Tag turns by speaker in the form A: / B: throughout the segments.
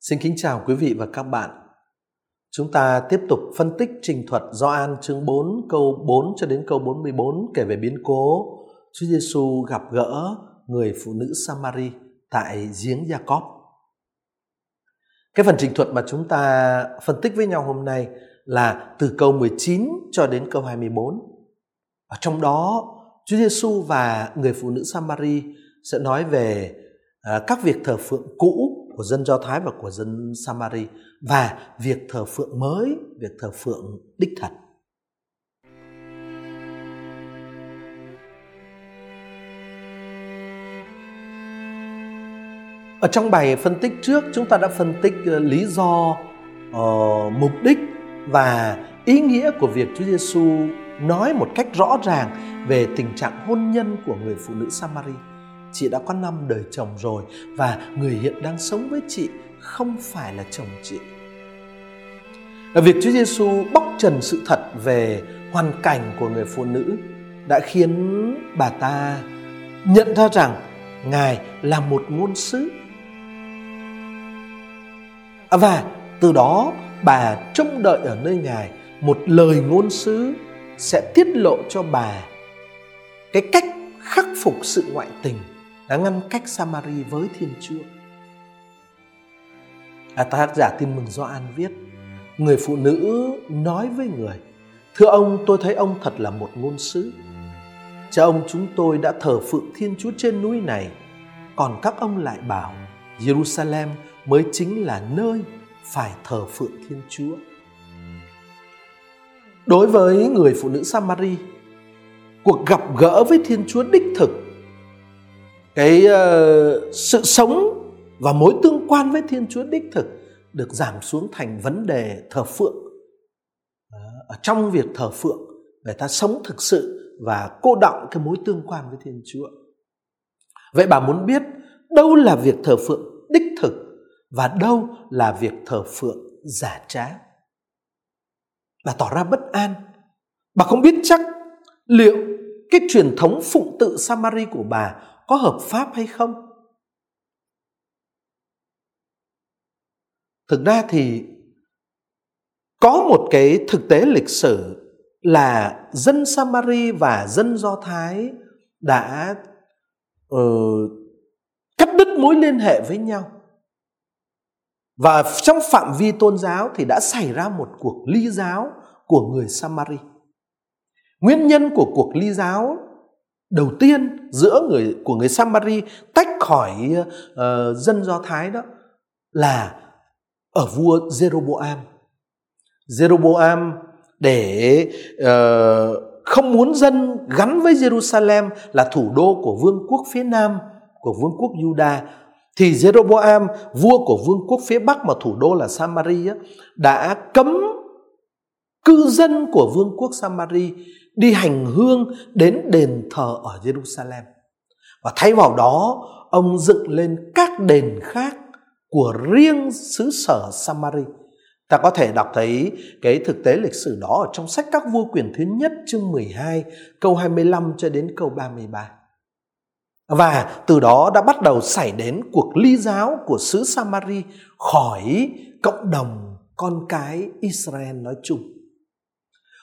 A: Xin kính chào quý vị và các bạn. Chúng ta tiếp tục phân tích trình thuật Gioan chương 4 câu 4 cho đến câu 44 kể về biến cố Chúa Giêsu gặp gỡ người phụ nữ Samari tại giếng Jacob. Cái phần trình thuật mà chúng ta phân tích với nhau hôm nay là từ câu 19 cho đến câu 24. Ở trong đó, Chúa Giêsu và người phụ nữ Samari sẽ nói về à, các việc thờ phượng cũ của dân Do Thái và của dân Samari và việc thờ phượng mới, việc thờ phượng đích thật. Ở trong bài phân tích trước chúng ta đã phân tích ờ, lý do, uh, mục đích và ý nghĩa của việc Chúa Giêsu nói một cách rõ ràng về tình trạng hôn nhân của người phụ nữ Samari. Chị đã có năm đời chồng rồi và người hiện đang sống với chị không phải là chồng chị. Ở việc Chúa Giêsu bóc trần sự thật về hoàn cảnh của người phụ nữ đã khiến bà ta nhận ra rằng Ngài là một ngôn sứ. Và từ đó bà trông đợi ở nơi Ngài một lời ngôn sứ sẽ tiết lộ cho bà cái cách khắc phục sự ngoại tình đã ngăn cách Samari với Thiên Chúa. À, tác giả tin mừng Gioan viết, người phụ nữ nói với người, Thưa ông, tôi thấy ông thật là một ngôn sứ. Cha ông chúng tôi đã thờ phượng Thiên Chúa trên núi này, còn các ông lại bảo Jerusalem mới chính là nơi phải thờ phượng Thiên Chúa. Đối với người phụ nữ Samari, cuộc gặp gỡ với Thiên Chúa đích thực cái uh, sự sống và mối tương quan với Thiên Chúa đích thực được giảm xuống thành vấn đề thờ phượng. ở trong việc thờ phượng, người ta sống thực sự và cô động cái mối tương quan với Thiên Chúa. Vậy bà muốn biết đâu là việc thờ phượng đích thực và đâu là việc thờ phượng giả trá? Bà tỏ ra bất an. Bà không biết chắc liệu cái truyền thống phụng tự Samari của bà có hợp pháp hay không thực ra thì có một cái thực tế lịch sử là dân Samari và dân Do Thái đã uh, cắt đứt mối liên hệ với nhau. Và trong phạm vi tôn giáo thì đã xảy ra một cuộc ly giáo của người Samari. Nguyên nhân của cuộc ly giáo đầu tiên giữa người của người Samari tách khỏi uh, dân Do Thái đó là ở vua Jeroboam. Jeroboam để uh, không muốn dân gắn với Jerusalem là thủ đô của vương quốc phía nam của vương quốc Juda thì Jeroboam vua của vương quốc phía bắc mà thủ đô là Samari đã cấm cư dân của vương quốc Samari đi hành hương đến đền thờ ở Jerusalem. Và thay vào đó, ông dựng lên các đền khác của riêng xứ sở Samari. Ta có thể đọc thấy cái thực tế lịch sử đó ở trong sách các vua quyền thứ nhất chương 12 câu 25 cho đến câu 33. Và từ đó đã bắt đầu xảy đến cuộc ly giáo của xứ Samari khỏi cộng đồng con cái Israel nói chung.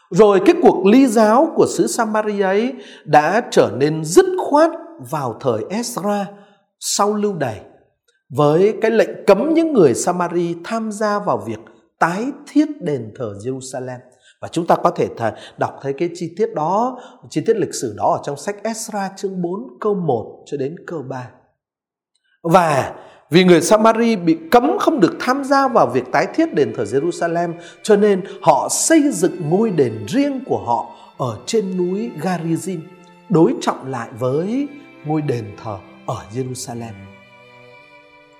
A: Rồi cái cuộc ly giáo của xứ Samaria ấy đã trở nên dứt khoát vào thời Ezra sau lưu đày với cái lệnh cấm những người Samari tham gia vào việc tái thiết đền thờ Jerusalem. Và chúng ta có thể đọc thấy cái chi tiết đó, chi tiết lịch sử đó ở trong sách Ezra chương 4 câu 1 cho đến câu 3. Và vì người Samari bị cấm không được tham gia vào việc tái thiết đền thờ Jerusalem cho nên họ xây dựng ngôi đền riêng của họ ở trên núi Garizim đối trọng lại với ngôi đền thờ ở Jerusalem.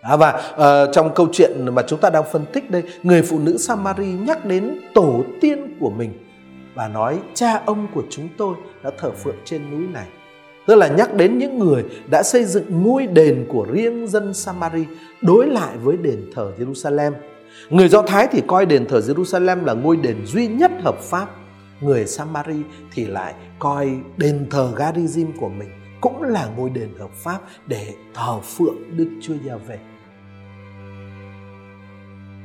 A: À, và uh, trong câu chuyện mà chúng ta đang phân tích đây, người phụ nữ Samari nhắc đến tổ tiên của mình và nói cha ông của chúng tôi đã thờ phượng trên núi này tức là nhắc đến những người đã xây dựng ngôi đền của riêng dân Samari đối lại với đền thờ Jerusalem. Người Do Thái thì coi đền thờ Jerusalem là ngôi đền duy nhất hợp pháp. Người Samari thì lại coi đền thờ Garizim của mình cũng là ngôi đền hợp pháp để thờ phượng Đức Chúa Giê-hô.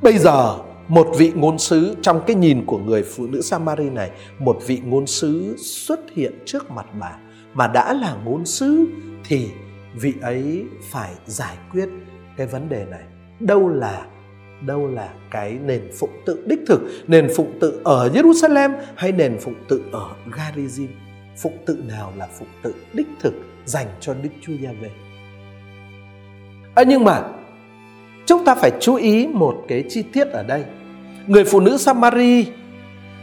A: bây giờ một vị ngôn sứ trong cái nhìn của người phụ nữ Samari này, một vị ngôn sứ xuất hiện trước mặt bà mà đã là ngôn sứ thì vị ấy phải giải quyết cái vấn đề này. Đâu là đâu là cái nền phụng tự đích thực, nền phụng tự ở Jerusalem hay nền phụng tự ở Garizim? Phụng tự nào là phụng tự đích thực dành cho Đức Chúa gia về À, nhưng mà chúng ta phải chú ý một cái chi tiết ở đây người phụ nữ Samari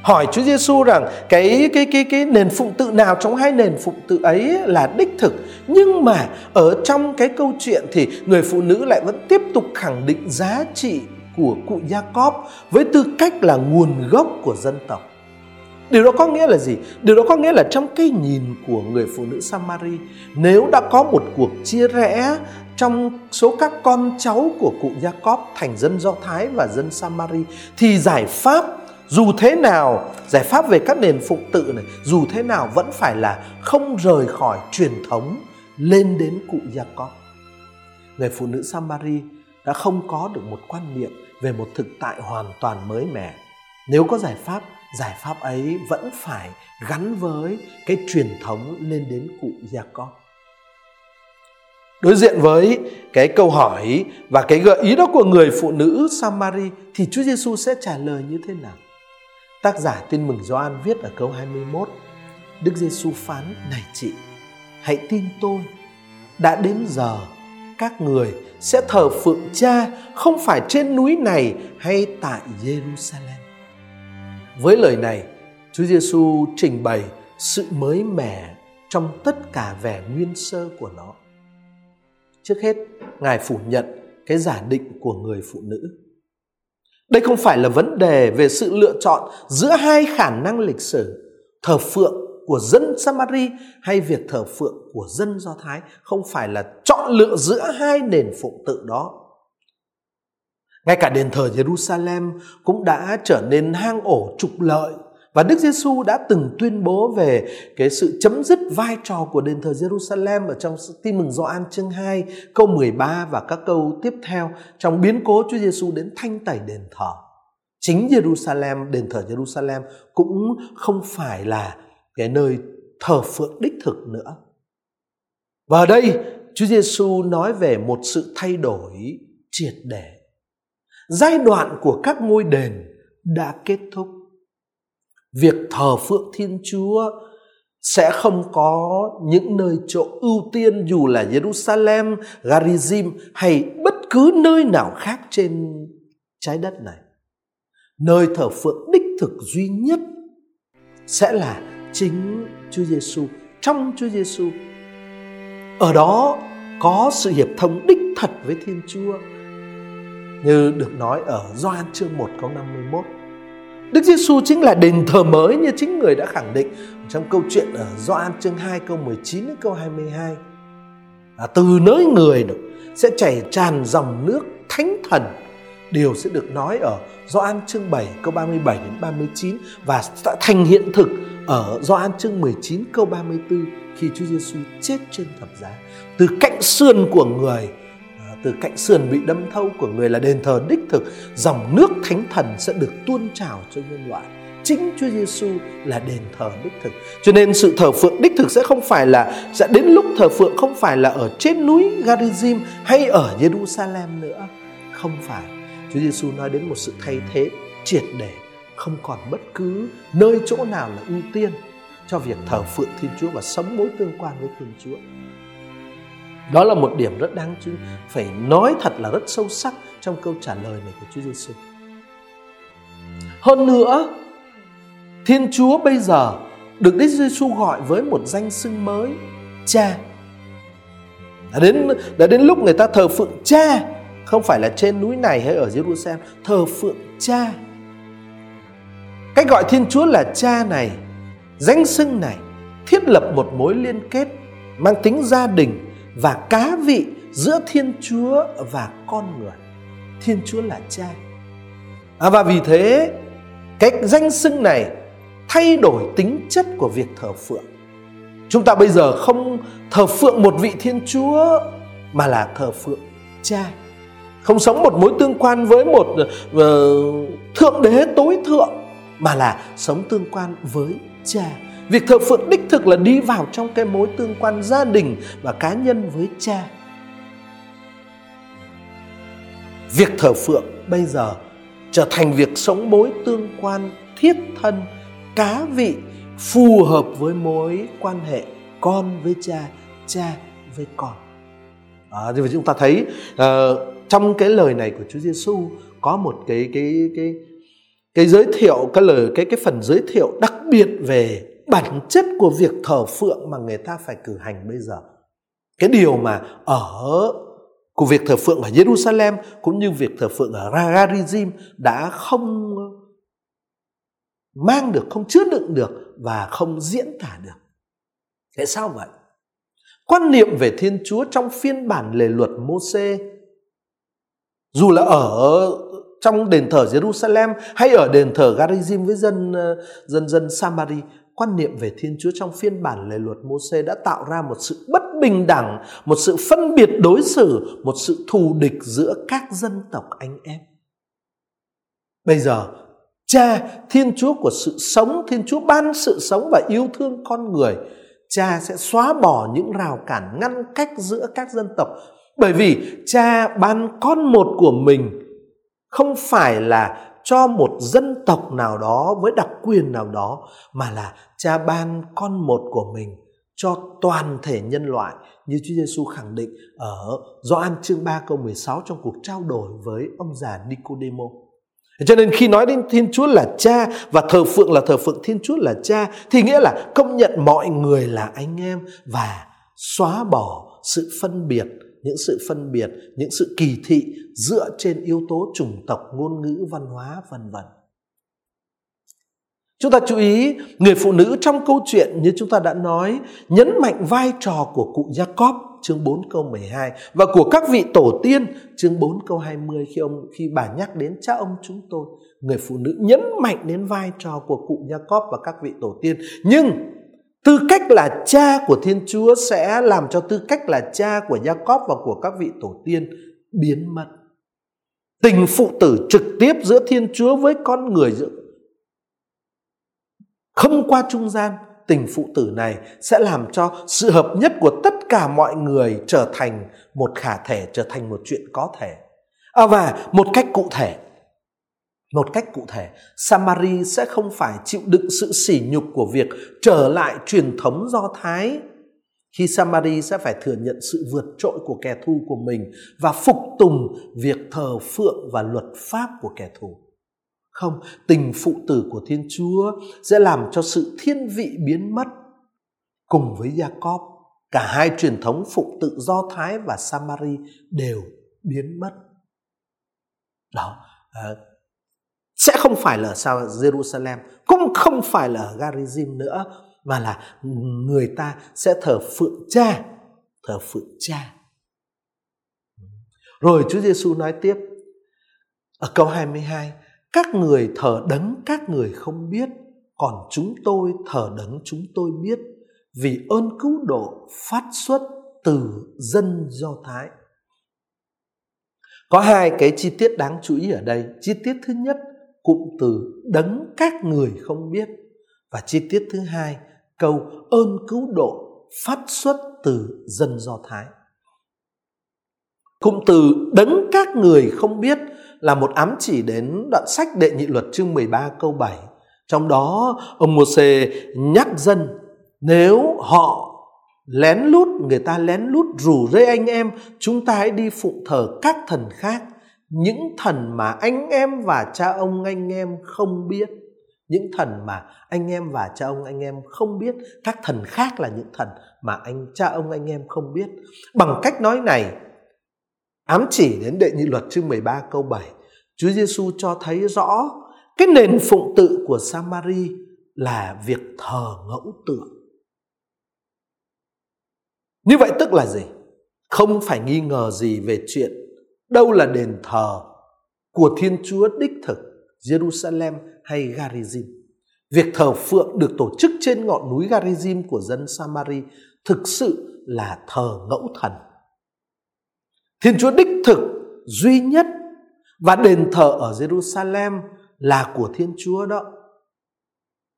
A: hỏi Chúa Giêsu rằng cái cái cái cái nền phụng tự nào trong hai nền phụng tự ấy là đích thực nhưng mà ở trong cái câu chuyện thì người phụ nữ lại vẫn tiếp tục khẳng định giá trị của cụ Jacob với tư cách là nguồn gốc của dân tộc. Điều đó có nghĩa là gì? Điều đó có nghĩa là trong cái nhìn của người phụ nữ Samari, nếu đã có một cuộc chia rẽ trong số các con cháu của cụ Jacob thành dân Do Thái và dân Samari thì giải pháp dù thế nào giải pháp về các nền phụng tự này dù thế nào vẫn phải là không rời khỏi truyền thống lên đến cụ gia con Người phụ nữ Samari đã không có được một quan niệm về một thực tại hoàn toàn mới mẻ. Nếu có giải pháp, giải pháp ấy vẫn phải gắn với cái truyền thống lên đến cụ gia con Đối diện với cái câu hỏi và cái gợi ý đó của người phụ nữ Samari thì Chúa Giêsu sẽ trả lời như thế nào? Tác giả Tin mừng Gioan viết ở câu 21. Đức Giêsu phán: "Này chị, hãy tin tôi, đã đến giờ các người sẽ thờ phượng Cha không phải trên núi này hay tại Jerusalem." Với lời này, Chúa Giêsu trình bày sự mới mẻ trong tất cả vẻ nguyên sơ của nó. Trước hết, Ngài phủ nhận cái giả định của người phụ nữ. Đây không phải là vấn đề về sự lựa chọn giữa hai khả năng lịch sử, thờ phượng của dân Samari hay việc thờ phượng của dân Do Thái, không phải là chọn lựa giữa hai nền phụng tự đó. Ngay cả đền thờ Jerusalem cũng đã trở nên hang ổ trục lợi và Đức Giêsu đã từng tuyên bố về cái sự chấm dứt vai trò của đền thờ Jerusalem ở trong Tin mừng Gioan chương 2 câu 13 và các câu tiếp theo trong biến cố Chúa Giêsu đến thanh tẩy đền thờ. Chính Jerusalem, đền thờ Jerusalem cũng không phải là cái nơi thờ phượng đích thực nữa. Và ở đây Chúa Giêsu nói về một sự thay đổi triệt để. Giai đoạn của các ngôi đền đã kết thúc việc thờ phượng Thiên Chúa sẽ không có những nơi chỗ ưu tiên dù là Jerusalem, Garizim hay bất cứ nơi nào khác trên trái đất này. Nơi thờ phượng đích thực duy nhất sẽ là chính Chúa Giêsu, trong Chúa Giêsu. Ở đó có sự hiệp thông đích thật với Thiên Chúa. Như được nói ở Gioan chương 1 câu 51 Đức Giêsu chính là đền thờ mới như chính người đã khẳng định trong câu chuyện ở Gioan chương 2 câu 19 đến câu 22. À, từ nơi người được sẽ chảy tràn dòng nước thánh thần. Điều sẽ được nói ở Gioan chương 7 câu 37 đến 39 và sẽ thành hiện thực ở Gioan chương 19 câu 34 khi Chúa Giêsu chết trên thập giá. Từ cạnh sườn của người từ cạnh sườn bị đâm thâu của người là đền thờ đích thực dòng nước thánh thần sẽ được tuôn trào cho nhân loại chính Chúa Giêsu là đền thờ đích thực. Cho nên sự thờ phượng đích thực sẽ không phải là sẽ đến lúc thờ phượng không phải là ở trên núi Garizim hay ở Jerusalem nữa. Không phải. Chúa Giêsu nói đến một sự thay thế triệt để, không còn bất cứ nơi chỗ nào là ưu tiên cho việc thờ phượng Thiên Chúa và sống mối tương quan với Thiên Chúa. Đó là một điểm rất đáng chú phải nói thật là rất sâu sắc trong câu trả lời này của Chúa Giêsu. Hơn nữa, Thiên Chúa bây giờ được Đức Giêsu gọi với một danh xưng mới, Cha. Đã đến đã đến lúc người ta thờ phượng Cha, không phải là trên núi này hay ở Jerusalem, thờ phượng Cha. Cách gọi Thiên Chúa là Cha này, danh xưng này thiết lập một mối liên kết mang tính gia đình và cá vị giữa Thiên Chúa và con người. Thiên Chúa là Cha. À, và vì thế, cái danh xưng này thay đổi tính chất của việc thờ phượng. Chúng ta bây giờ không thờ phượng một vị Thiên Chúa mà là thờ phượng Cha. không sống một mối tương quan với một uh, thượng đế tối thượng mà là sống tương quan với cha việc thờ phượng đích thực là đi vào trong cái mối tương quan gia đình và cá nhân với cha. Việc thờ phượng bây giờ trở thành việc sống mối tương quan thiết thân cá vị phù hợp với mối quan hệ con với cha cha với con. À, thì chúng ta thấy uh, trong cái lời này của Chúa Giêsu có một cái cái cái cái giới thiệu cái lời cái cái phần giới thiệu đặc biệt về bản chất của việc thờ phượng mà người ta phải cử hành bây giờ cái điều mà ở của việc thờ phượng ở Jerusalem cũng như việc thờ phượng ở Garizim đã không mang được, không chứa đựng được và không diễn tả được. Tại sao vậy? Quan niệm về Thiên Chúa trong phiên bản lề luật Môse dù là ở trong đền thờ Jerusalem hay ở đền thờ Garizim với dân ờ, dân dân Samari quan niệm về Thiên Chúa trong phiên bản lề luật Môse đã tạo ra một sự bất bình đẳng, một sự phân biệt đối xử, một sự thù địch giữa các dân tộc anh em. Bây giờ, Cha, Thiên Chúa của sự sống, Thiên Chúa ban sự sống và yêu thương con người, Cha sẽ xóa bỏ những rào cản ngăn cách giữa các dân tộc bởi vì Cha ban con một của mình không phải là cho một dân tộc nào đó với đặc quyền nào đó, mà là cha ban con một của mình cho toàn thể nhân loại như Chúa Giêsu khẳng định ở Gioan chương 3 câu 16 trong cuộc trao đổi với ông già Nicodemo. Cho nên khi nói đến Thiên Chúa là cha và thờ phượng là thờ phượng Thiên Chúa là cha, thì nghĩa là công nhận mọi người là anh em và xóa bỏ sự phân biệt những sự phân biệt, những sự kỳ thị dựa trên yếu tố chủng tộc, ngôn ngữ, văn hóa, vân vân. Chúng ta chú ý, người phụ nữ trong câu chuyện như chúng ta đã nói, nhấn mạnh vai trò của cụ Jacob chương 4 câu 12 và của các vị tổ tiên chương 4 câu 20 khi ông khi bà nhắc đến cha ông chúng tôi. Người phụ nữ nhấn mạnh đến vai trò của cụ Jacob và các vị tổ tiên. Nhưng Tư cách là cha của Thiên Chúa sẽ làm cho tư cách là cha của Jacob và của các vị tổ tiên biến mất. Tình phụ tử trực tiếp giữa Thiên Chúa với con người giữa không qua trung gian, tình phụ tử này sẽ làm cho sự hợp nhất của tất cả mọi người trở thành một khả thể, trở thành một chuyện có thể. À, và một cách cụ thể, một cách cụ thể, Samari sẽ không phải chịu đựng sự sỉ nhục của việc trở lại truyền thống Do Thái. Khi Samari sẽ phải thừa nhận sự vượt trội của kẻ thù của mình và phục tùng việc thờ phượng và luật pháp của kẻ thù. Không, tình phụ tử của Thiên Chúa sẽ làm cho sự thiên vị biến mất. Cùng với Jacob, cả hai truyền thống phụng tự Do Thái và Samari đều biến mất. Đó, à, sẽ không phải là sao Jerusalem, cũng không phải là Garizim nữa, mà là người ta sẽ thờ phượng cha, thờ phượng cha rồi Chúa Giêsu nói tiếp, ở câu 22 các người thờ đấng các người không biết, còn chúng tôi thờ đấng chúng tôi biết, vì ơn cứu độ phát xuất từ dân Do Thái. Có hai cái chi tiết đáng chú ý ở đây. Chi tiết thứ nhất cụm từ đấng các người không biết và chi tiết thứ hai câu ơn cứu độ phát xuất từ dân Do Thái. Cụm từ đấng các người không biết là một ám chỉ đến đoạn sách đệ nhị luật chương 13 câu 7. Trong đó, ông Môse nhắc dân, nếu họ lén lút, người ta lén lút rủ rê anh em, chúng ta hãy đi phụng thờ các thần khác những thần mà anh em và cha ông anh em không biết, những thần mà anh em và cha ông anh em không biết, các thần khác là những thần mà anh, cha ông anh em không biết. Bằng cách nói này, ám chỉ đến đệ nhị luật chương 13 câu 7 Chúa Giêsu cho thấy rõ cái nền phụng tự của Samari là việc thờ ngẫu tượng như vậy tức là gì? Không phải nghi ngờ gì về chuyện đâu là đền thờ của Thiên Chúa đích thực Jerusalem hay Garizim. Việc thờ phượng được tổ chức trên ngọn núi Garizim của dân Samari thực sự là thờ ngẫu thần. Thiên Chúa đích thực duy nhất và đền thờ ở Jerusalem là của Thiên Chúa đó.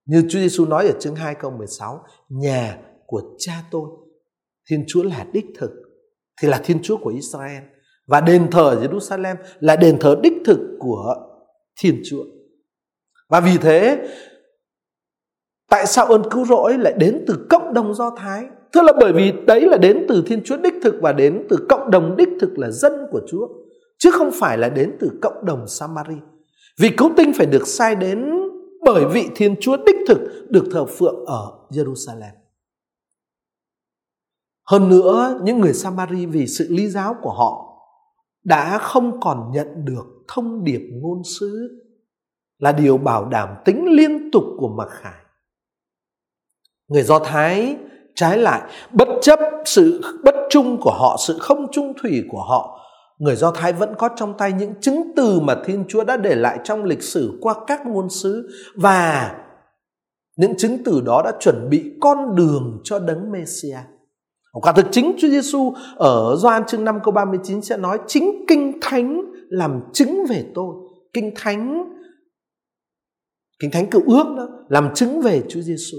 A: Như Chúa Giêsu nói ở chương 2 câu 16, nhà của cha tôi. Thiên Chúa là đích thực, thì là Thiên Chúa của Israel. Và đền thờ Jerusalem là đền thờ đích thực của Thiên Chúa. Và vì thế, tại sao ơn cứu rỗi lại đến từ cộng đồng Do Thái? Thưa là bởi vì đấy là đến từ Thiên Chúa đích thực và đến từ cộng đồng đích thực là dân của Chúa. Chứ không phải là đến từ cộng đồng Samari. Vì cứu tinh phải được sai đến bởi vị Thiên Chúa đích thực được thờ phượng ở Jerusalem. Hơn nữa, những người Samari vì sự ly giáo của họ đã không còn nhận được thông điệp ngôn sứ là điều bảo đảm tính liên tục của mặc khải. Người Do Thái trái lại bất chấp sự bất trung của họ, sự không trung thủy của họ, người Do Thái vẫn có trong tay những chứng từ mà Thiên Chúa đã để lại trong lịch sử qua các ngôn sứ và những chứng từ đó đã chuẩn bị con đường cho đấng messiah Quả thực chính Chúa Giêsu ở Gioan chương 5 câu 39 sẽ nói chính Kinh Thánh làm chứng về tôi. Kinh Thánh Kinh Thánh cựu ước đó làm chứng về Chúa Giêsu.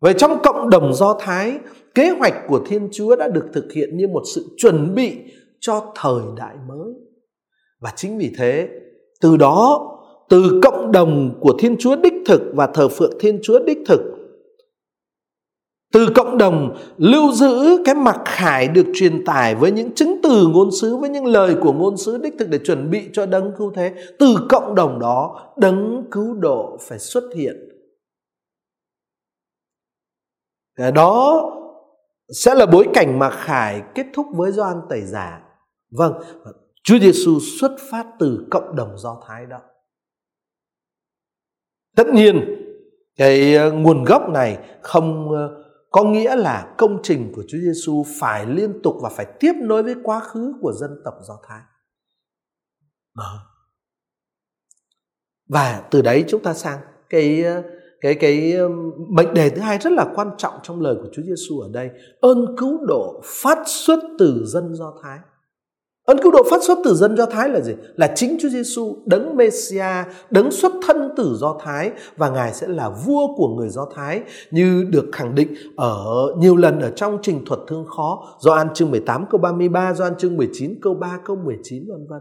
A: Vậy trong cộng đồng Do Thái, kế hoạch của Thiên Chúa đã được thực hiện như một sự chuẩn bị cho thời đại mới. Và chính vì thế, từ đó, từ cộng đồng của Thiên Chúa đích thực và thờ phượng Thiên Chúa đích thực, từ cộng đồng lưu giữ cái mặc khải được truyền tải với những chứng từ ngôn sứ, với những lời của ngôn sứ đích thực để chuẩn bị cho đấng cứu thế, từ cộng đồng đó, đấng cứu độ phải xuất hiện. Cái đó sẽ là bối cảnh mà khải kết thúc với Gioan tẩy giả. Vâng Chúa Giêsu xuất phát từ cộng đồng Do Thái đó. Tất nhiên, cái ờ, nguồn gốc này không ờ, có nghĩa là công trình của Chúa Giêsu phải liên tục và phải tiếp nối với quá khứ của dân tộc Do Thái. Đó. Và từ đấy chúng ta sang cái cái cái um, mệnh đề thứ hai rất là quan trọng trong lời của Chúa Giêsu ở đây, ơn cứu độ phát xuất từ dân Do Thái. Ơn cứu độ phát xuất từ dân Do Thái là gì? Là chính Chúa Giêsu, đấng Messia, đấng xuất thân từ Do Thái và Ngài sẽ là vua của người Do Thái như được khẳng định ở nhiều lần ở trong trình thuật thương khó. Gioan chương 18 câu 33, Gioan chương 19 câu 3 câu 19 vân vân.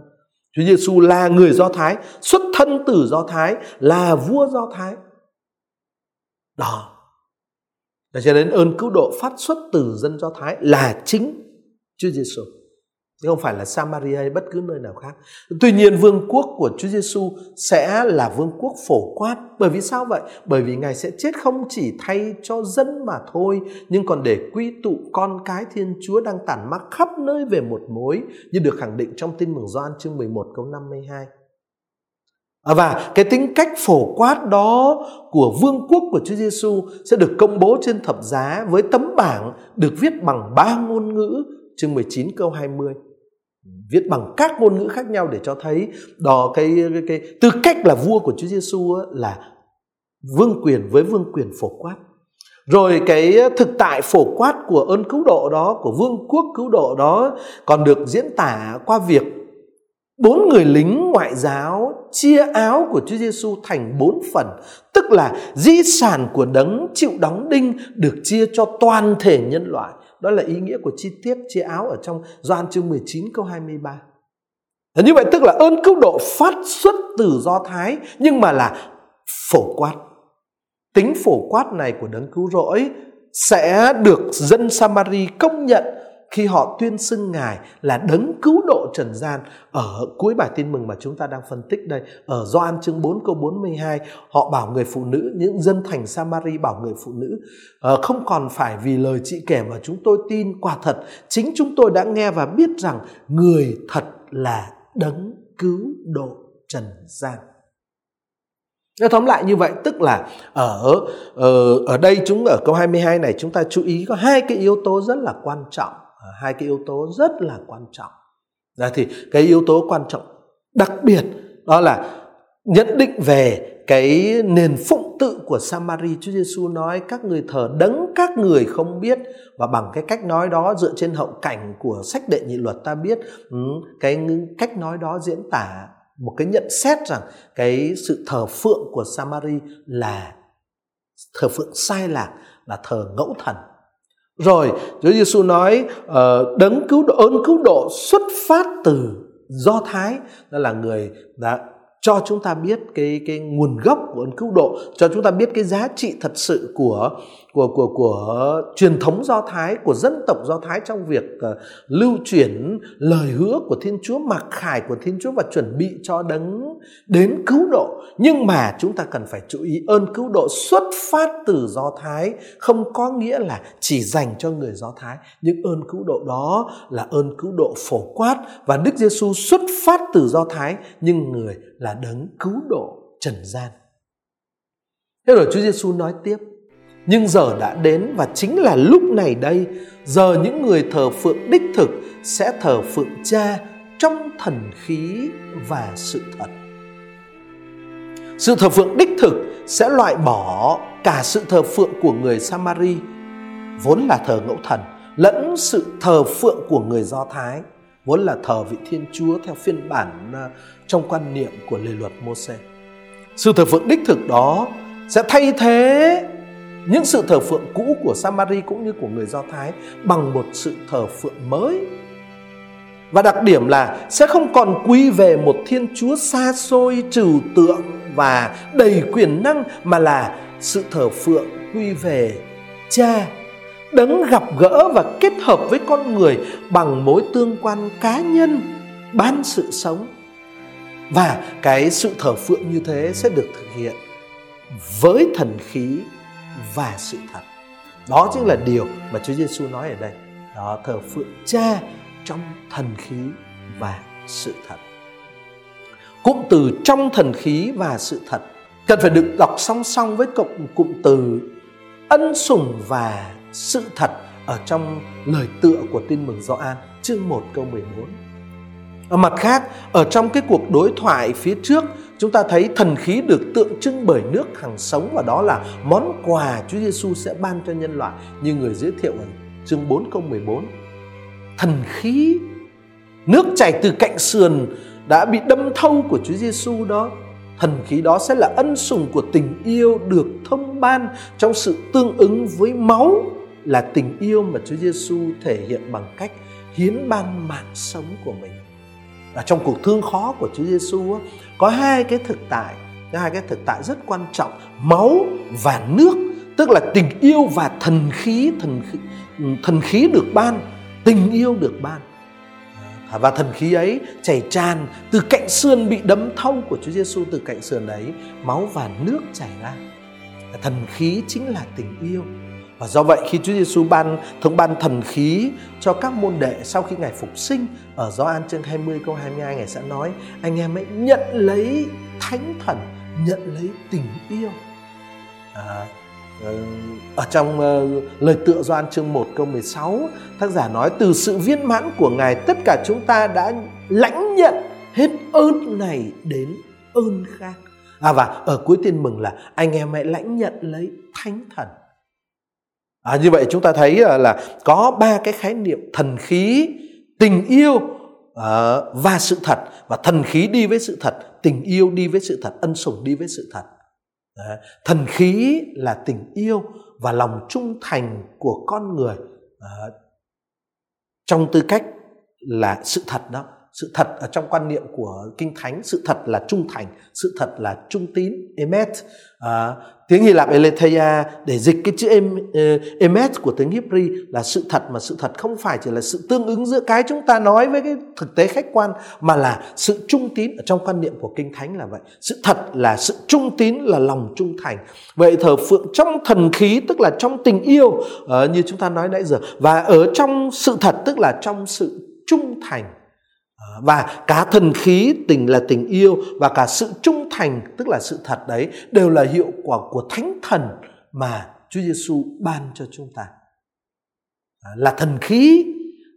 A: Chúa Giêsu là người Do Thái, xuất thân từ Do Thái, là vua Do Thái. Đó. Và cho nên ơn cứu độ phát xuất từ dân Do Thái là chính Chúa Giêsu chứ không phải là Samaria hay bất cứ nơi nào khác. Tuy nhiên vương quốc của Chúa Giêsu sẽ là vương quốc phổ quát. Bởi vì sao vậy? Bởi vì Ngài sẽ chết không chỉ thay cho dân mà thôi, nhưng còn để quy tụ con cái Thiên Chúa đang tản mắc khắp nơi về một mối, như được khẳng định trong tin mừng Gioan chương 11 câu 52. À, và cái tính cách phổ quát đó của vương quốc của Chúa Giêsu sẽ được công bố trên thập giá với tấm bảng được viết bằng ba ngôn ngữ chương 19 câu 20 viết bằng các ngôn ngữ khác nhau để cho thấy đó cái cái, cái tư cách là vua của Chúa Giêsu là vương quyền với vương quyền phổ quát rồi cái thực tại phổ quát của ơn cứu độ đó của vương quốc cứu độ đó còn được diễn tả qua việc bốn người lính ngoại giáo chia áo của Chúa Giêsu thành bốn phần, tức là di sản của đấng chịu đóng đinh được chia cho toàn thể nhân loại. Đó là ý nghĩa của chi tiết chia áo ở trong Gioan chương 19 câu 23. Thế như vậy tức là ơn cứu độ phát xuất từ Do Thái, nhưng mà là phổ quát. Tính phổ quát này của đấng cứu rỗi sẽ được dân Samari công nhận khi họ tuyên xưng Ngài là đấng cứu độ trần gian, ở cuối bài tin mừng mà chúng ta đang phân tích đây, ở Gioan chương 4 câu 42 họ bảo người phụ nữ, những dân thành Samari bảo người phụ nữ ờ, không còn phải vì lời chị kể mà chúng tôi tin quả thật, chính chúng tôi đã nghe và biết rằng người thật là đấng cứu độ trần gian. Nói tóm lại như vậy, tức là ở ở ở đây chúng, ở câu 22 này, chúng ta chú ý có hai cái yếu tố rất là quan trọng. Ờ, hai cái yếu tố rất là quan trọng. Ra thì cái yếu tố quan trọng đặc biệt đó là nhận định về cái nền phụng tự của Samari. Chúa Giêsu nói các người thờ đấng các người không biết. Và bằng cái cách nói đó dựa trên hậu cảnh của sách đệ nhị luật ta biết ừ, cái cách nói đó diễn tả một cái nhận xét rằng cái sự thờ phượng của Samari là, thờ phượng sai lạc là thờ ngẫu thần rồi Chúa Giêsu nói uh, đấng cứu độ ơn cứu độ xuất phát từ Do Thái. Đó là người đã cho chúng ta biết cái cái nguồn gốc của ơn cứu độ, cho chúng ta biết cái giá trị thật sự của của của của truyền thống Do Thái của dân tộc Do Thái trong việc uh, lưu chuyển lời hứa của Thiên Chúa mặc khải của Thiên Chúa và chuẩn bị cho đấng đến cứu độ. Nhưng mà chúng ta cần phải chú ý ơn cứu độ xuất phát từ Do Thái không có nghĩa là chỉ dành cho người Do Thái, nhưng ơn cứu độ đó là ơn cứu độ phổ quát và Đức Giêsu xuất phát từ Do Thái nhưng người là đấng cứu độ trần gian. Thế rồi Chúa Giêsu nói tiếp nhưng giờ đã đến và chính là lúc này đây, giờ những người thờ phượng đích thực sẽ thờ phượng cha trong thần khí và sự thật. Sự thờ phượng đích thực sẽ loại bỏ cả sự thờ phượng của người samari, vốn là thờ ngẫu thần, lẫn sự thờ phượng của người do thái, vốn là thờ vị thiên chúa theo phiên bản à, trong quan niệm của lề luật mô se sự thờ phượng đích thực đó sẽ thay thế những sự thờ phượng cũ của Samari cũng như của người Do Thái bằng một sự thờ phượng mới. Và đặc điểm là sẽ không còn quy về một Thiên Chúa xa xôi, trừu tượng và đầy quyền năng, mà là sự thờ phượng quy về Cha, đấng gặp gỡ và kết hợp với con người bằng mối tương quan cá nhân, ban sự sống và cái sự thờ phượng như thế sẽ được thực hiện với thần khí và sự thật. Đó chính là điều mà Chúa Giêsu nói ở đây. Đó, thờ phượng Cha trong thần khí và sự thật. Cụm từ trong thần khí và sự thật cần phải được đọc song song với cụm cụm từ ân sủng và sự thật ở trong lời tựa của tin mừng Gioan, chương 1 câu 14. Ở mặt khác, ở trong cái cuộc đối thoại phía trước chúng ta thấy thần khí được tượng trưng bởi nước hàng sống và đó là món quà Chúa Giêsu sẽ ban cho nhân loại như người giới thiệu ở chương 4 câu 14. Thần khí nước chảy từ cạnh sườn đã bị đâm thâu của Chúa Giêsu đó thần khí đó sẽ là ân sủng của tình yêu được thông ban trong sự tương ứng với máu là tình yêu mà Chúa Giêsu thể hiện bằng cách hiến ban mạng sống của mình ở trong cuộc thương khó của Chúa Giêsu có hai cái thực tại hai cái thực tại rất quan trọng máu và nước tức là tình yêu và thần khí thần khí, thần khí được ban tình yêu được ban. À, và thần khí ấy chảy tràn từ cạnh sườn bị đấm thâu của Chúa Giêsu từ cạnh sườn ấy máu và nước chảy ra. Thần khí chính là tình yêu và do vậy khi Chúa Giêsu ban thống ban thần khí cho các môn đệ sau khi Ngài phục sinh ở Gioan chương 20 câu 22 Ngài sẽ nói anh em hãy nhận lấy thánh thần, nhận lấy tình yêu. À, ờ, ở trong uh, lời tựa Gioan chương 1 câu 16 tác giả nói từ sự viên mãn của Ngài tất cả chúng ta đã lãnh nhận hết ơn này đến ơn khác. À và ở cuối tin mừng là anh em hãy lãnh nhận lấy thánh thần À, như vậy chúng ta thấy à, là có ba cái khái niệm thần khí, tình yêu à, và sự thật. Và thần khí đi với sự thật, tình yêu đi với sự thật, ân sủng đi với sự thật. Thần khí là tình yêu và lòng trung thành của con người à, trong tư cách là sự thật đó sự thật ở trong quan niệm của kinh thánh sự thật là trung thành sự thật là trung tín emet. À, tiếng hy lạp eletheia để dịch cái chữ em, ờ, emet của tiếng hebrew là sự thật mà sự thật không phải chỉ là sự tương ứng giữa cái chúng ta nói với cái thực tế khách quan mà là sự trung tín. Ở trong quan niệm của kinh thánh là vậy. Sự thật là sự trung tín là lòng trung thành. Vậy thờ phượng trong thần khí tức là trong tình yêu uh, như chúng ta nói nãy giờ và ở trong sự thật tức là trong sự trung thành. Ờ, và cả thần khí, tình là tình yêu và cả sự trung thành, tức là sự thật đấy, đều là hiệu quả của thánh thần mà Chúa Giêsu ban cho chúng ta. Ờ, là thần khí.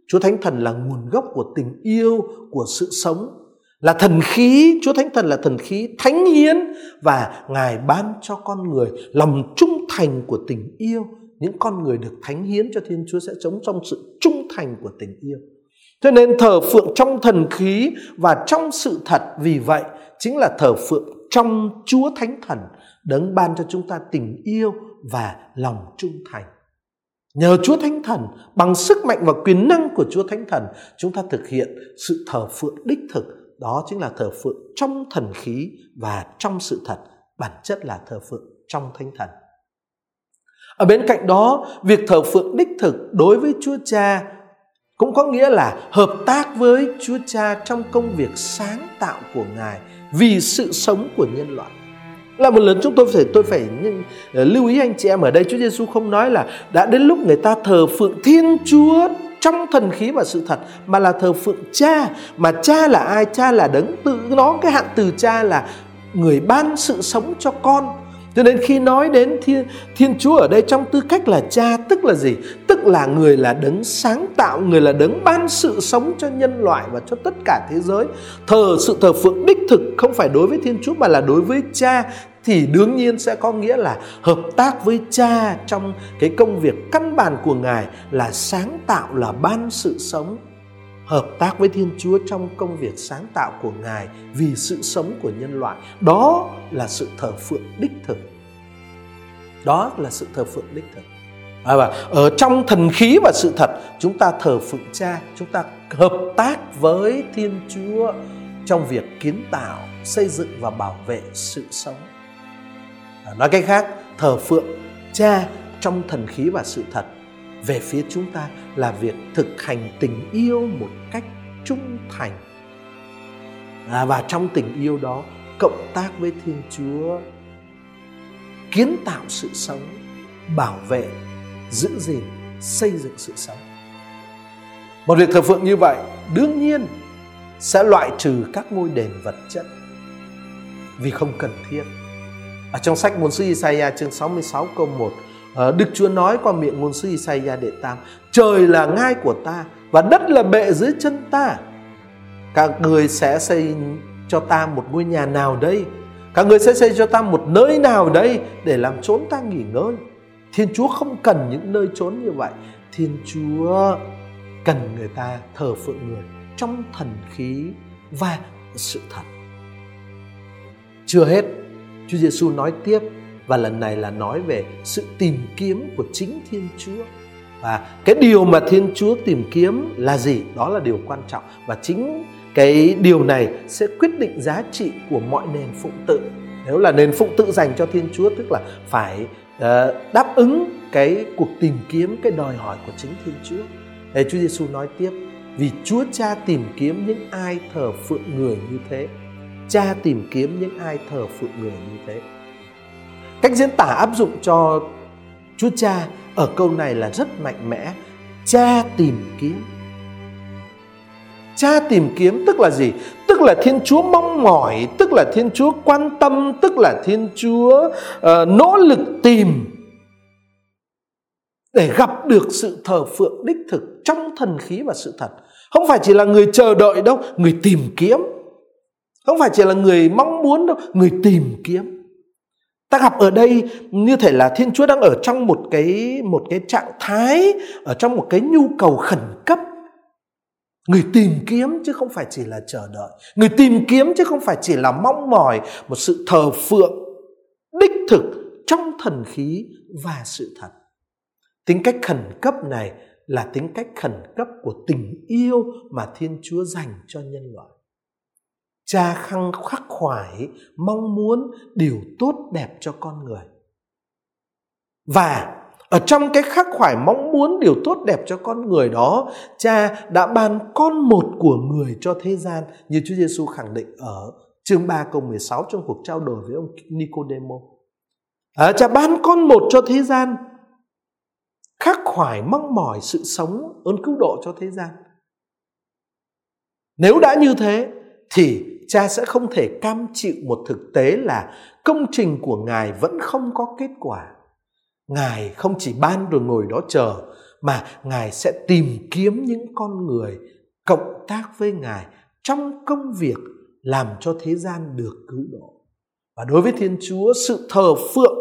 A: Chúa Thánh Thần là nguồn gốc của tình yêu, của sự sống. Là thần khí. Chúa thánh thần là thần khí thánh hiến và ngài ban cho con người lòng trung thành của tình yêu. Những con người được thánh hiến cho thiên chúa sẽ sống trong sự trung thành của tình yêu cho nên thờ phượng trong thần khí và trong sự thật vì vậy chính là thờ phượng trong chúa thánh thần đấng ban cho chúng ta tình yêu và lòng trung thành. Nhờ Chúa Thánh Thần, bằng sức mạnh và quyền năng của Chúa Thánh Thần, chúng ta thực hiện sự thờ phượng đích thực. Đó chính là thờ phượng trong thần khí và trong sự thật. Bản chất là thờ phượng trong thánh thần. Ở bên cạnh đó việc thờ phượng đích thực đối với chúa cha cũng có nghĩa là hợp tác với chúa cha trong công việc sáng tạo của ngài vì sự sống của nhân loại. Là một lần chúng tôi phải tôi phải nhưng, ờ, lưu ý anh chị em ở đây Chúa Giêsu không nói là đã đến lúc người ta thờ phượng Thiên Chúa trong thần khí và sự thật mà là thờ phượng cha mà cha là ai? Cha là đấng tự nó cái hạn từ cha là người ban sự sống cho con cho nên khi nói đến thiên, thiên Chúa ở đây trong tư cách là cha tức là gì? Tức là người là đấng sáng tạo, người là đấng ban sự sống cho nhân loại và cho tất cả thế giới. Thờ sự thờ phượng đích thực không phải đối với Thiên Chúa mà là đối với cha thì đương nhiên sẽ có nghĩa là hợp tác với cha trong cái công việc căn bản của ngài là sáng tạo là ban sự sống hợp tác với thiên chúa trong công việc sáng tạo của ngài vì sự sống của nhân loại. Đó là sự thờ phượng đích thực. Đó là sự thờ phượng đích thực. À, và ở trong thần khí và sự thật chúng ta thờ phượng cha chúng ta hợp tác với thiên chúa trong việc kiến tạo xây dựng và bảo vệ sự sống. À, nói cách khác thờ phượng cha trong thần khí và sự thật về phía chúng ta là việc thực hành tình yêu một cách trung thành. À, và trong tình yêu đó cộng tác với thiên chúa kiến tạo sự sống bảo vệ giữ gìn xây dựng sự sống. Một việc thờ phượng như vậy đương nhiên sẽ loại trừ các ngôi đền vật chất vì không cần thiết. Ở trong sách môn sư Isaiah chương 66 câu 1 Ờ, Đức Chúa nói qua miệng ngôn sứ Isaiah đệ tam, Trời là ngai của ta và đất là bệ dưới chân ta. Các người sẽ xây cho ta một ngôi nhà nào đây? Các người sẽ xây cho ta một nơi nào đây Để làm trốn ta nghỉ ngơi? Thiên Chúa không cần những nơi trốn như vậy. Thiên Chúa cần người ta thờ phượng người Trong thần khí và sự thật. Chưa hết, Chúa Giêsu nói tiếp và lần này là nói về sự tìm kiếm của chính Thiên Chúa. Và cái điều mà Thiên Chúa tìm kiếm là gì? Đó là điều quan trọng và chính cái điều này sẽ quyết định giá trị của mọi nền phụng tự. Nếu là nền phụng tự dành cho Thiên Chúa tức là phải uh, đáp ứng cái cuộc tìm kiếm cái đòi hỏi của chính Thiên Chúa. Để Chúa Giêsu nói tiếp, vì Chúa Cha tìm kiếm những ai thờ phượng người như thế cha tìm kiếm những ai thờ phượng người như thế cách diễn tả áp dụng cho chúa cha ở câu này là rất mạnh mẽ. Cha tìm kiếm. Cha tìm kiếm tức là gì? Tức là thiên chúa mong mỏi tức là thiên chúa quan tâm tức là thiên chúa uh, nỗ lực tìm để gặp được sự thờ phượng đích thực trong thần khí và sự thật. Không phải chỉ là người chờ đợi đâu người tìm kiếm. Không phải chỉ là người mong muốn đâu người tìm kiếm ta gặp ở đây, như thể là thiên chúa đang ở trong một cái một cái trạng thái, ở trong một cái nhu cầu khẩn cấp. Người tìm kiếm chứ không phải chỉ là chờ đợi. Người tìm kiếm chứ không phải chỉ là mong mỏi một sự thờ phượng, đích thực trong thần khí và sự thật. Tính cách khẩn cấp này là tính cách khẩn cấp của tình yêu mà thiên chúa dành cho nhân loại cha khăng khắc khoải mong muốn điều tốt đẹp cho con người và ở trong cái khắc khoải mong muốn điều tốt đẹp cho con người đó cha đã ban con một của người cho thế gian như Chúa Giêsu khẳng định ở chương 3 câu 16 trong cuộc trao đổi với ông Nicodemo. À, cha ban con một cho thế gian khắc khoải mong mỏi sự sống ơn cứu độ cho thế gian. Nếu đã như thế thì cha sẽ không thể cam chịu một thực tế là công trình của ngài vẫn không có kết quả ngài không chỉ ban rồi ngồi đó chờ mà ngài sẽ tìm kiếm những con người cộng tác với ngài trong công việc làm cho thế gian được cứu độ. Và đối với Thiên Chúa, sự thờ phượng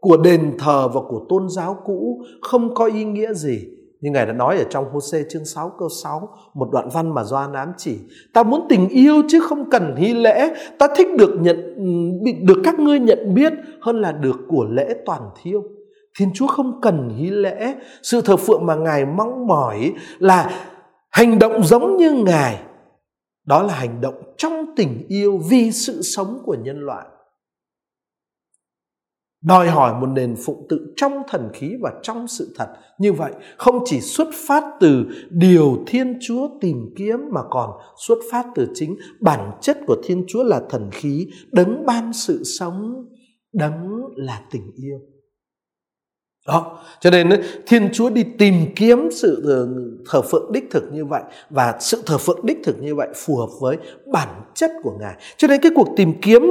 A: của đền thờ và của tôn giáo cũ không có ý nghĩa gì. Như Ngài đã nói ở trong Hosea chương 6 câu 6, một đoạn văn mà Doan ám chỉ. Ta muốn tình yêu chứ không cần hy lễ, ta thích được nhận được các ngươi nhận biết hơn là được của lễ toàn thiêu. Thiên Chúa không cần hy lễ, sự thờ phượng mà Ngài mong mỏi là hành động giống như Ngài. Đó là hành động trong tình yêu vì sự sống của nhân loại đòi hỏi một nền phụng tự trong thần khí và trong sự thật. Như vậy, không chỉ xuất phát từ điều thiên chúa tìm kiếm mà còn xuất phát từ chính bản chất của thiên chúa là thần khí, đấng ban sự sống, đấng là tình yêu. Đó. Cho nên thiên chúa đi tìm kiếm sự ờ, thờ phượng đích thực như vậy và sự thờ phượng đích thực như vậy phù hợp với bản chất của ngài. Cho nên cái cuộc tìm kiếm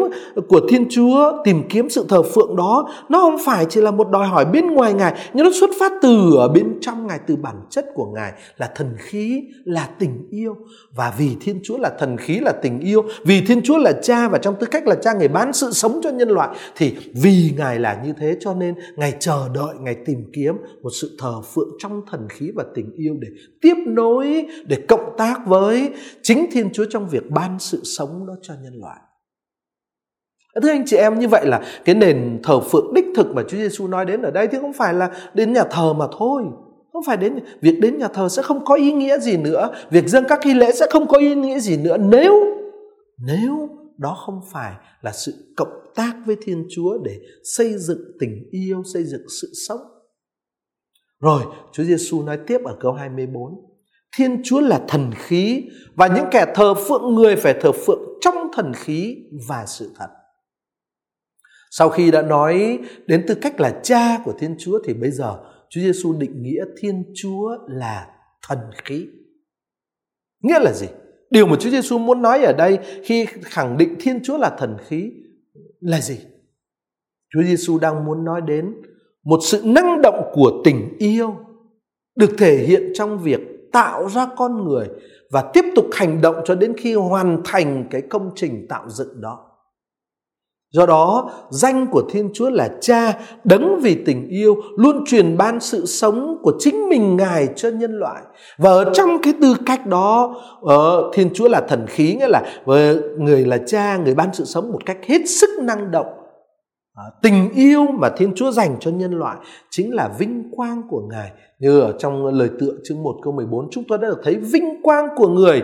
A: của thiên chúa, tìm kiếm sự thờ phượng đó, nó không phải chỉ là một đòi hỏi bên ngoài ngài, nhưng nó xuất phát từ ở bên trong ngài, từ bản chất của ngài là thần khí, là tình yêu. Và vì thiên chúa là thần khí, là tình yêu, vì thiên chúa là cha và trong tư cách là cha ngài bán sự sống cho nhân loại, thì vì ngài là như thế cho nên ngài chờ đợi, ngài tìm kiếm một sự thờ phượng trong thần khí và tình yêu để tiếp nối, để cộng tác với chính thiên chúa trong việc ban sự sống đó cho nhân loại Thưa anh chị em như vậy là cái nền thờ phượng đích thực mà Chúa Giêsu nói đến ở đây thì không phải là đến nhà thờ mà thôi. Không phải đến việc đến nhà thờ sẽ không có ý nghĩa gì nữa, việc dâng các nghi lễ sẽ không có ý nghĩa gì nữa nếu nếu đó không phải là sự cộng tác với Thiên Chúa để xây dựng tình yêu, xây dựng sự sống. Rồi, Chúa Giêsu nói tiếp ở câu 24. Thiên Chúa là thần khí và những kẻ thờ phượng người phải thờ phượng trong thần khí và sự thật. Sau khi đã nói đến tư cách là cha của Thiên Chúa thì bây giờ Chúa Giêsu định nghĩa Thiên Chúa là thần khí. Nghĩa là gì? Điều mà Chúa Giêsu muốn nói ở đây khi khẳng định Thiên Chúa là thần khí là gì? Chúa Giêsu đang muốn nói đến một sự năng động của tình yêu được thể hiện trong việc tạo ra con người và tiếp tục hành động cho đến khi hoàn thành cái công trình tạo dựng đó. Do đó, danh của Thiên Chúa là Cha, đấng vì tình yêu, luôn truyền ban sự sống của chính mình Ngài cho nhân loại. Và ở trong cái tư cách đó, ờ, Thiên Chúa là thần khí, nghĩa là ờ, người là Cha, người ban sự sống một cách hết sức năng động. Ờ, tình yêu mà Thiên Chúa dành cho nhân loại chính là vinh quang của Ngài. Như ở trong lời tựa chương 1 câu 14, chúng tôi đã được thấy vinh quang của người.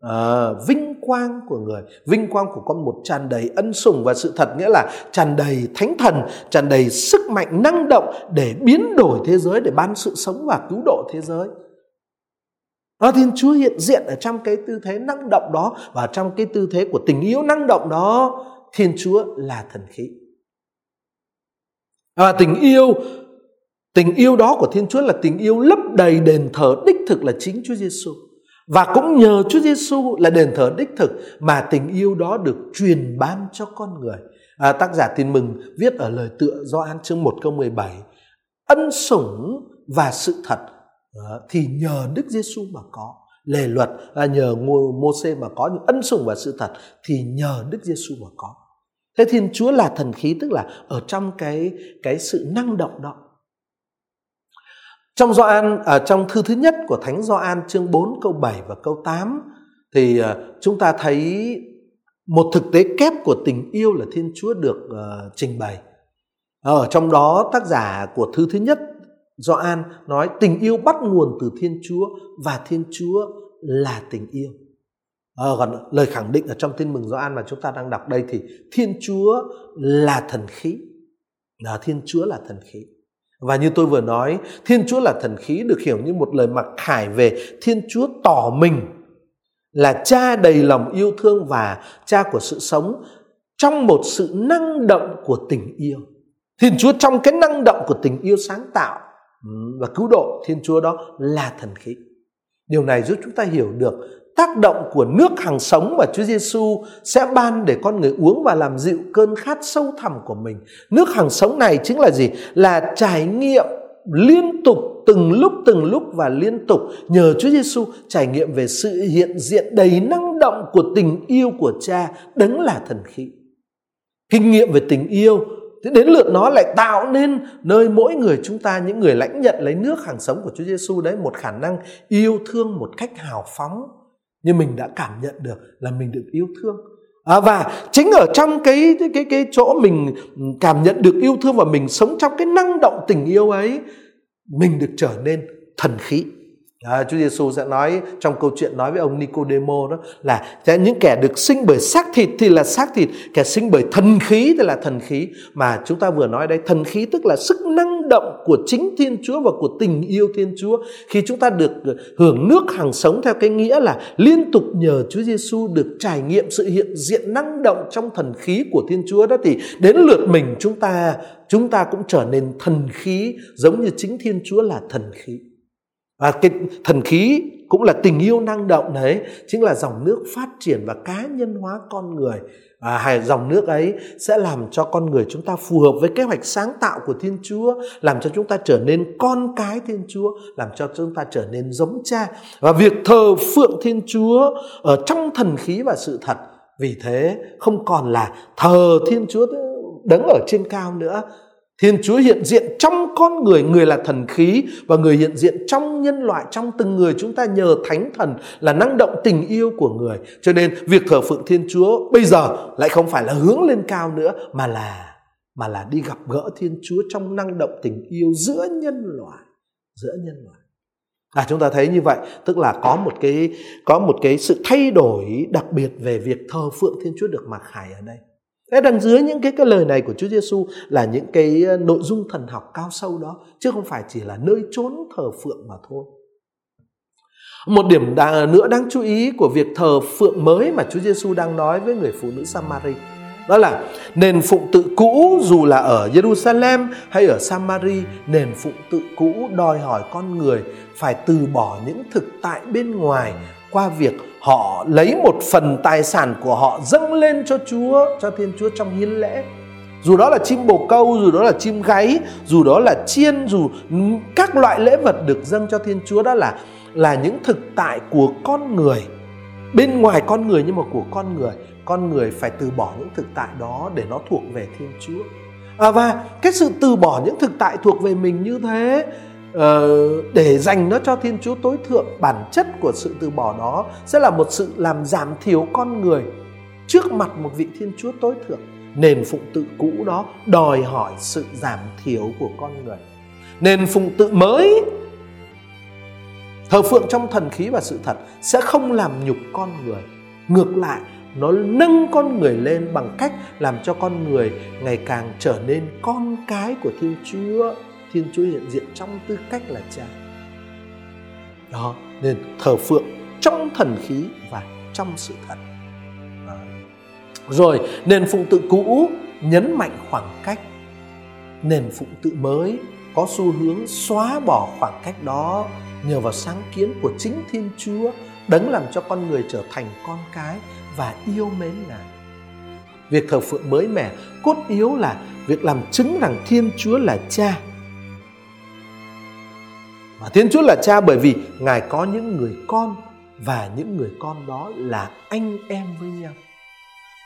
A: À, vinh quang của người. Vinh quang của con một tràn đầy ân sủng và sự thật nghĩa là tràn đầy thánh thần tràn đầy sức mạnh năng động để biến đổi thế giới để ban sự sống và cứu độ thế giới. Đó, Thiên Chúa hiện diện ở trong cái tư thế năng động đó và trong cái tư thế của tình yêu năng động đó Thiên Chúa là thần khí và tình yêu tình yêu đó của Thiên Chúa là tình yêu lấp đầy đền thờ đích thực là chính Chúa Giêsu và cũng nhờ Chúa Giêsu là đền thờ đích thực mà tình yêu đó được truyền ban cho con người. À, tác giả tin mừng viết ở lời tựa do An chương 1 câu 17 Ân sủng và sự thật à, thì nhờ Đức Giêsu mà có lề luật là nhờ Mô-xê mà có những ân sủng và sự thật thì nhờ Đức Giêsu mà có. Thế Thiên Chúa là thần khí tức là ở trong cái cái sự năng động đó trong Gioan ở trong thư thứ nhất của Thánh Gioan chương 4 câu 7 và câu 8 thì à, chúng ta thấy một thực tế kép của tình yêu là Thiên Chúa được uh, trình bày. Ở trong đó tác giả của thư thứ nhất Gioan nói tình yêu bắt nguồn từ Thiên Chúa và Thiên Chúa là tình yêu. À, còn lời khẳng định ở trong tin mừng Gioan mà chúng ta đang đọc đây thì Thiên Chúa là thần khí. Là Thiên Chúa là thần khí. Và như tôi vừa nói, Thiên Chúa là thần khí được hiểu như một lời mặc khải về Thiên Chúa tỏ mình là cha đầy lòng yêu thương và cha của sự sống trong một sự năng động của tình yêu. Thiên Chúa trong cái năng động của tình yêu sáng tạo ừ, và cứu độ, Thiên Chúa đó là thần khí. Điều này giúp chúng ta hiểu được tác động của nước hàng sống mà Chúa Giêsu sẽ ban để con người uống và làm dịu cơn khát sâu thẳm của mình. Nước hàng sống này chính là gì? Là trải nghiệm liên tục, từng lúc từng lúc và liên tục nhờ Chúa Giêsu trải nghiệm về sự hiện diện đầy năng động của tình yêu của cha, đấng là thần khí kinh nghiệm về tình yêu, Thế đến lượt nó lại tạo nên nơi mỗi người chúng ta, những người lãnh nhận lấy nước hàng sống của Chúa Giêsu đấy, một khả năng yêu thương, một cách hào phóng nhưng mình đã cảm nhận được là mình được yêu thương. À, và chính ở trong cái cái cái chỗ mình cảm nhận được yêu thương và mình sống trong cái năng động tình yêu ấy mình được trở nên thần khí. À, Chúa Giêsu sẽ nói trong câu chuyện nói với ông Nicodemo đó là những kẻ được sinh bởi xác thịt thì là xác thịt, kẻ sinh bởi thần khí thì là thần khí. Mà chúng ta vừa nói đây thần khí tức là sức năng động của chính Thiên Chúa và của tình yêu Thiên Chúa. Khi chúng ta được ờ, hưởng nước hàng sống theo cái nghĩa là liên tục nhờ Chúa Giêsu được trải nghiệm sự hiện diện năng động trong thần khí của Thiên Chúa đó thì đến lượt mình chúng ta chúng ta cũng trở nên thần khí giống như chính Thiên Chúa là thần khí và cái thần khí cũng là tình yêu năng động đấy chính là dòng nước phát triển và cá nhân hóa con người à, hay dòng nước ấy sẽ làm cho con người chúng ta phù hợp với kế hoạch sáng tạo của Thiên Chúa, làm cho chúng ta trở nên con cái Thiên Chúa, làm cho chúng ta trở nên giống Cha. Và việc thờ phượng Thiên Chúa ở trong thần khí và sự thật, vì thế không còn là thờ Thiên Chúa đứng ở trên cao nữa Thiên Chúa hiện diện trong con người, người là thần khí và người hiện diện trong nhân loại, trong từng người chúng ta nhờ thánh thần là năng động tình yêu của người. Cho nên việc thờ phượng Thiên Chúa bây giờ lại không phải là hướng lên cao nữa mà là mà là đi gặp gỡ Thiên Chúa trong năng động tình yêu giữa nhân loại, giữa nhân loại. À chúng ta thấy như vậy, tức là có một cái có một cái sự thay đổi đặc biệt về việc thờ phượng Thiên Chúa được mặc khải ở đây. Thế đằng dưới những cái cái lời này của Chúa Giêsu là những cái ờ, nội dung thần học cao sâu đó, chứ không phải chỉ là nơi trốn thờ phượng mà thôi. Một điểm ờ, nữa đáng chú ý của việc thờ phượng mới mà Chúa Giêsu đang nói với người phụ nữ Samari, đó là nền phụng tự cũ dù là ở Jerusalem hay ở Samari, nền phụng tự cũ đòi hỏi con người phải từ bỏ những thực tại bên ngoài qua việc họ lấy một phần tài sản của họ dâng lên cho Chúa, cho Thiên Chúa trong hiến lễ. Dù đó là chim bồ câu, dù đó là chim gáy, dù đó là chiên, dù các loại lễ vật được dâng cho Thiên Chúa đó là là những thực tại của con người. Bên ngoài con người nhưng mà của con người, con người phải từ bỏ những thực tại đó để nó thuộc về Thiên Chúa. À, và cái sự từ bỏ những thực tại thuộc về mình như thế Ờ, để dành nó cho Thiên Chúa tối thượng, bản chất của sự từ bỏ đó sẽ là một sự làm giảm thiểu con người trước mặt một vị Thiên Chúa tối thượng. Nền phụng tự cũ đó đòi hỏi sự giảm thiểu của con người. Nền phụng tự mới, thờ phượng trong thần khí và sự thật sẽ không làm nhục con người. Ngược lại, nó nâng con người lên bằng cách làm cho con người ngày càng trở nên con cái của thiên chúa. Thiên Chúa hiện diện trong tư cách là cha. Đó, nên thờ phượng trong thần khí và trong sự thật. Đó. Rồi, nền phụng tự cũ nhấn mạnh khoảng cách. Nền phụng tự mới có xu hướng xóa bỏ khoảng cách đó nhờ vào sáng kiến của chính Thiên Chúa đấng làm cho con người trở thành con cái và yêu mến Ngài. Việc thờ phượng mới mẻ cốt yếu là việc làm chứng rằng Thiên Chúa là cha và Thiên Chúa là cha bởi vì Ngài có những người con và những người con đó là anh em với nhau.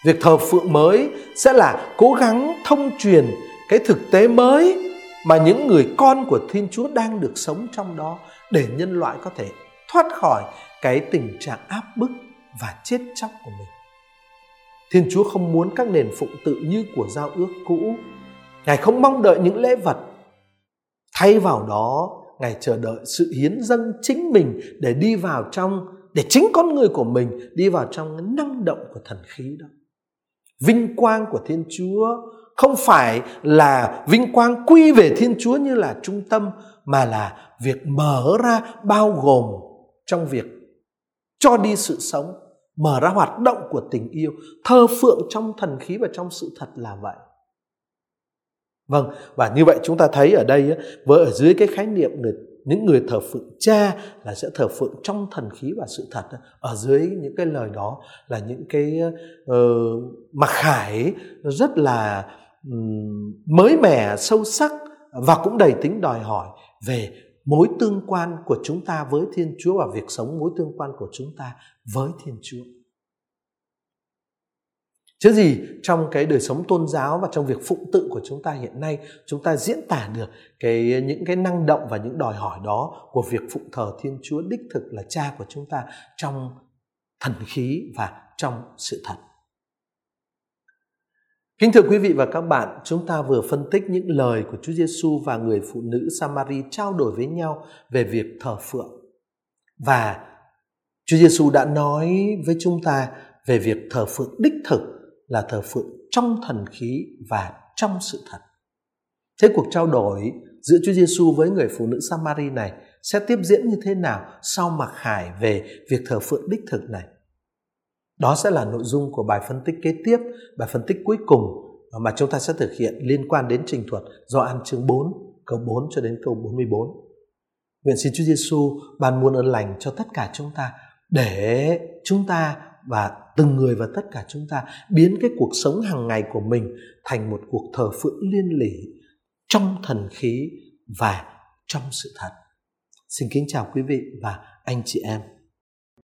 A: Việc thờ phượng mới sẽ là cố gắng thông truyền cái thực tế mới mà những người con của Thiên Chúa đang được sống trong đó để nhân loại có thể thoát khỏi cái tình trạng áp bức và chết chóc của mình. Thiên Chúa không muốn các nền phụng tự như của giao ước cũ. Ngài không mong đợi những lễ vật. Thay vào đó, Ngài chờ đợi sự hiến dâng chính mình để đi vào trong, để chính con người của mình đi vào trong cái năng động của thần khí đó. Vinh quang của Thiên Chúa không phải là vinh quang quy về Thiên Chúa như là trung tâm, mà là việc mở ra bao gồm trong việc cho đi sự sống, mở ra hoạt động của tình yêu, thơ phượng trong thần khí và trong sự thật là vậy. Vâng, và như vậy chúng ta thấy ở đây với ở dưới cái khái niệm người những người thờ phượng cha là sẽ thờ phượng trong thần khí và sự thật ở dưới những cái lời đó là những cái ờ, uh, mặc khải rất là um, mới mẻ sâu sắc và cũng đầy tính đòi hỏi về mối tương quan của chúng ta với Thiên Chúa và việc sống mối tương quan của chúng ta với Thiên Chúa chứ gì trong cái đời sống tôn giáo và trong việc phụng tự của chúng ta hiện nay chúng ta diễn tả được cái những cái năng động và những đòi hỏi đó của việc phụng thờ thiên chúa đích thực là cha của chúng ta trong thần khí và trong sự thật Kính thưa quý vị và các bạn, chúng ta vừa phân tích những lời của Chúa Giêsu và người phụ nữ Samari trao đổi với nhau về việc thờ phượng. Và Chúa Giêsu đã nói với chúng ta về việc thờ phượng đích thực là thờ phượng trong thần khí và trong sự thật. Thế cuộc trao đổi giữa Chúa Giêsu với người phụ nữ Samari này sẽ tiếp diễn như thế nào sau mặc khải về việc thờ phượng đích thực này? Đó sẽ là nội dung của bài phân tích kế tiếp, bài phân tích cuối cùng mà chúng ta sẽ thực hiện liên quan đến trình thuật do ăn chương 4, câu 4 cho đến câu 44. Nguyện xin Chúa Giêsu ban muôn ơn lành cho tất cả chúng ta để chúng ta và từng người và tất cả chúng ta biến cái cuộc sống hàng ngày của mình thành một cuộc thờ phượng liên lỉ trong thần khí và trong sự thật. Xin kính chào quý vị và anh chị em.